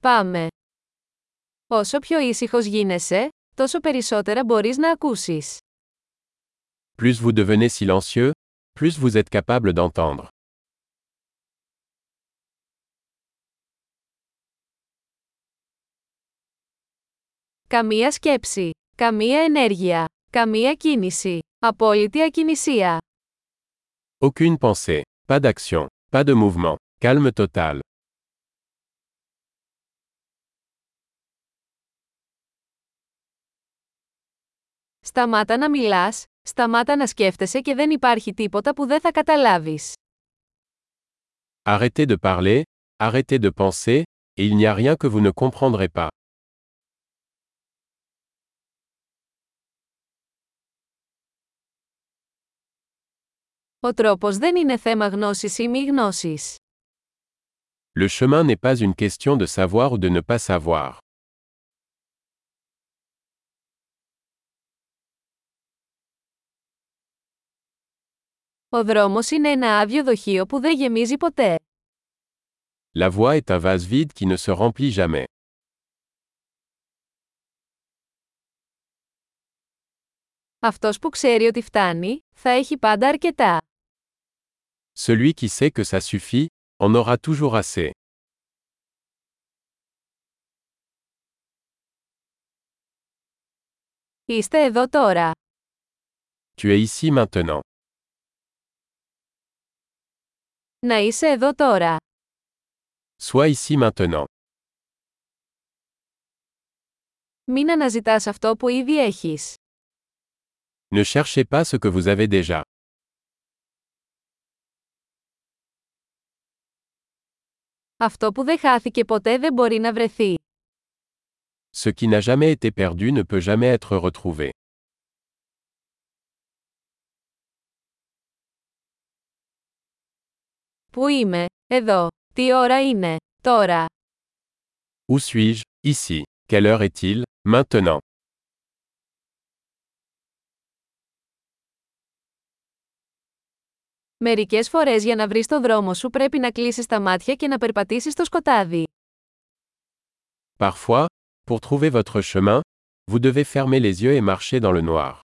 Πάμε. Όσο πιο ήσυχος γίνεσαι, τόσο περισσότερα μπορείς να ακούσεις. Plus vous devenez silencieux, plus vous êtes capable d'entendre. Καμία σκέψη. Καμία ενέργεια. Καμία κίνηση. Απόλυτη ακινησία. Aucune pensée, pas d'action, pas de mouvement, calme total. Σταμάτα να μιλάς, σταμάτα να σκέφτεσαι και δεν υπάρχει τίποτα που δεν θα καταλάβεις. Arrêtez de parler, arrêtez de penser, et il n'y a rien que vous ne comprendrez pas. Ο τρόπος δεν είναι θέμα γνώσης ή μη γνώσης. Le chemin n'est pas une question de savoir ou de ne pas savoir. Ο δρόμος είναι ένα άδειο δοχείο που δεν γεμίζει ποτέ. La voie est un vase vide qui ne se remplit jamais. Αυτός που ξέρει ότι φτάνει, θα έχει πάντα αρκετά. Celui qui sait que ça suffit, en aura toujours assez. Είστε εδώ τώρα. Tu es ici maintenant. Να είσαι εδώ τώρα. Sois ici maintenant. Μην αναζητάς αυτό που ήδη έχεις. Ne cherchez pas ce que vous avez déjà. Αυτό που δεν χάθηκε ποτέ δεν μπορεί να βρεθεί. Ce qui n'a jamais été perdu ne peut jamais être retrouvé. Πού είμαι, εδώ, τι ώρα είναι, τώρα. Où suis-je Ici. Quelle heure est-il Maintenant. Μερικές φορές για να βρεις το δρόμο σου πρέπει να κλείσεις τα μάτια και να περπατήσεις στο σκοτάδι. Parfois, pour trouver votre chemin, vous devez fermer les yeux et marcher dans le noir.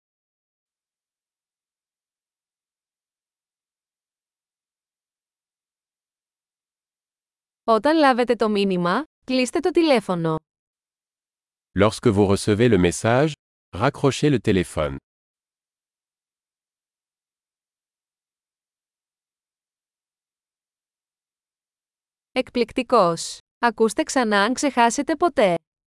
Όταν λάβετε το μήνυμα, κλείστε το τηλέφωνο. Lorsque vous recevez le message, raccrochez le téléphone. Εκπληκτικός! Ακούστε ξανά αν ξεχάσετε ποτέ.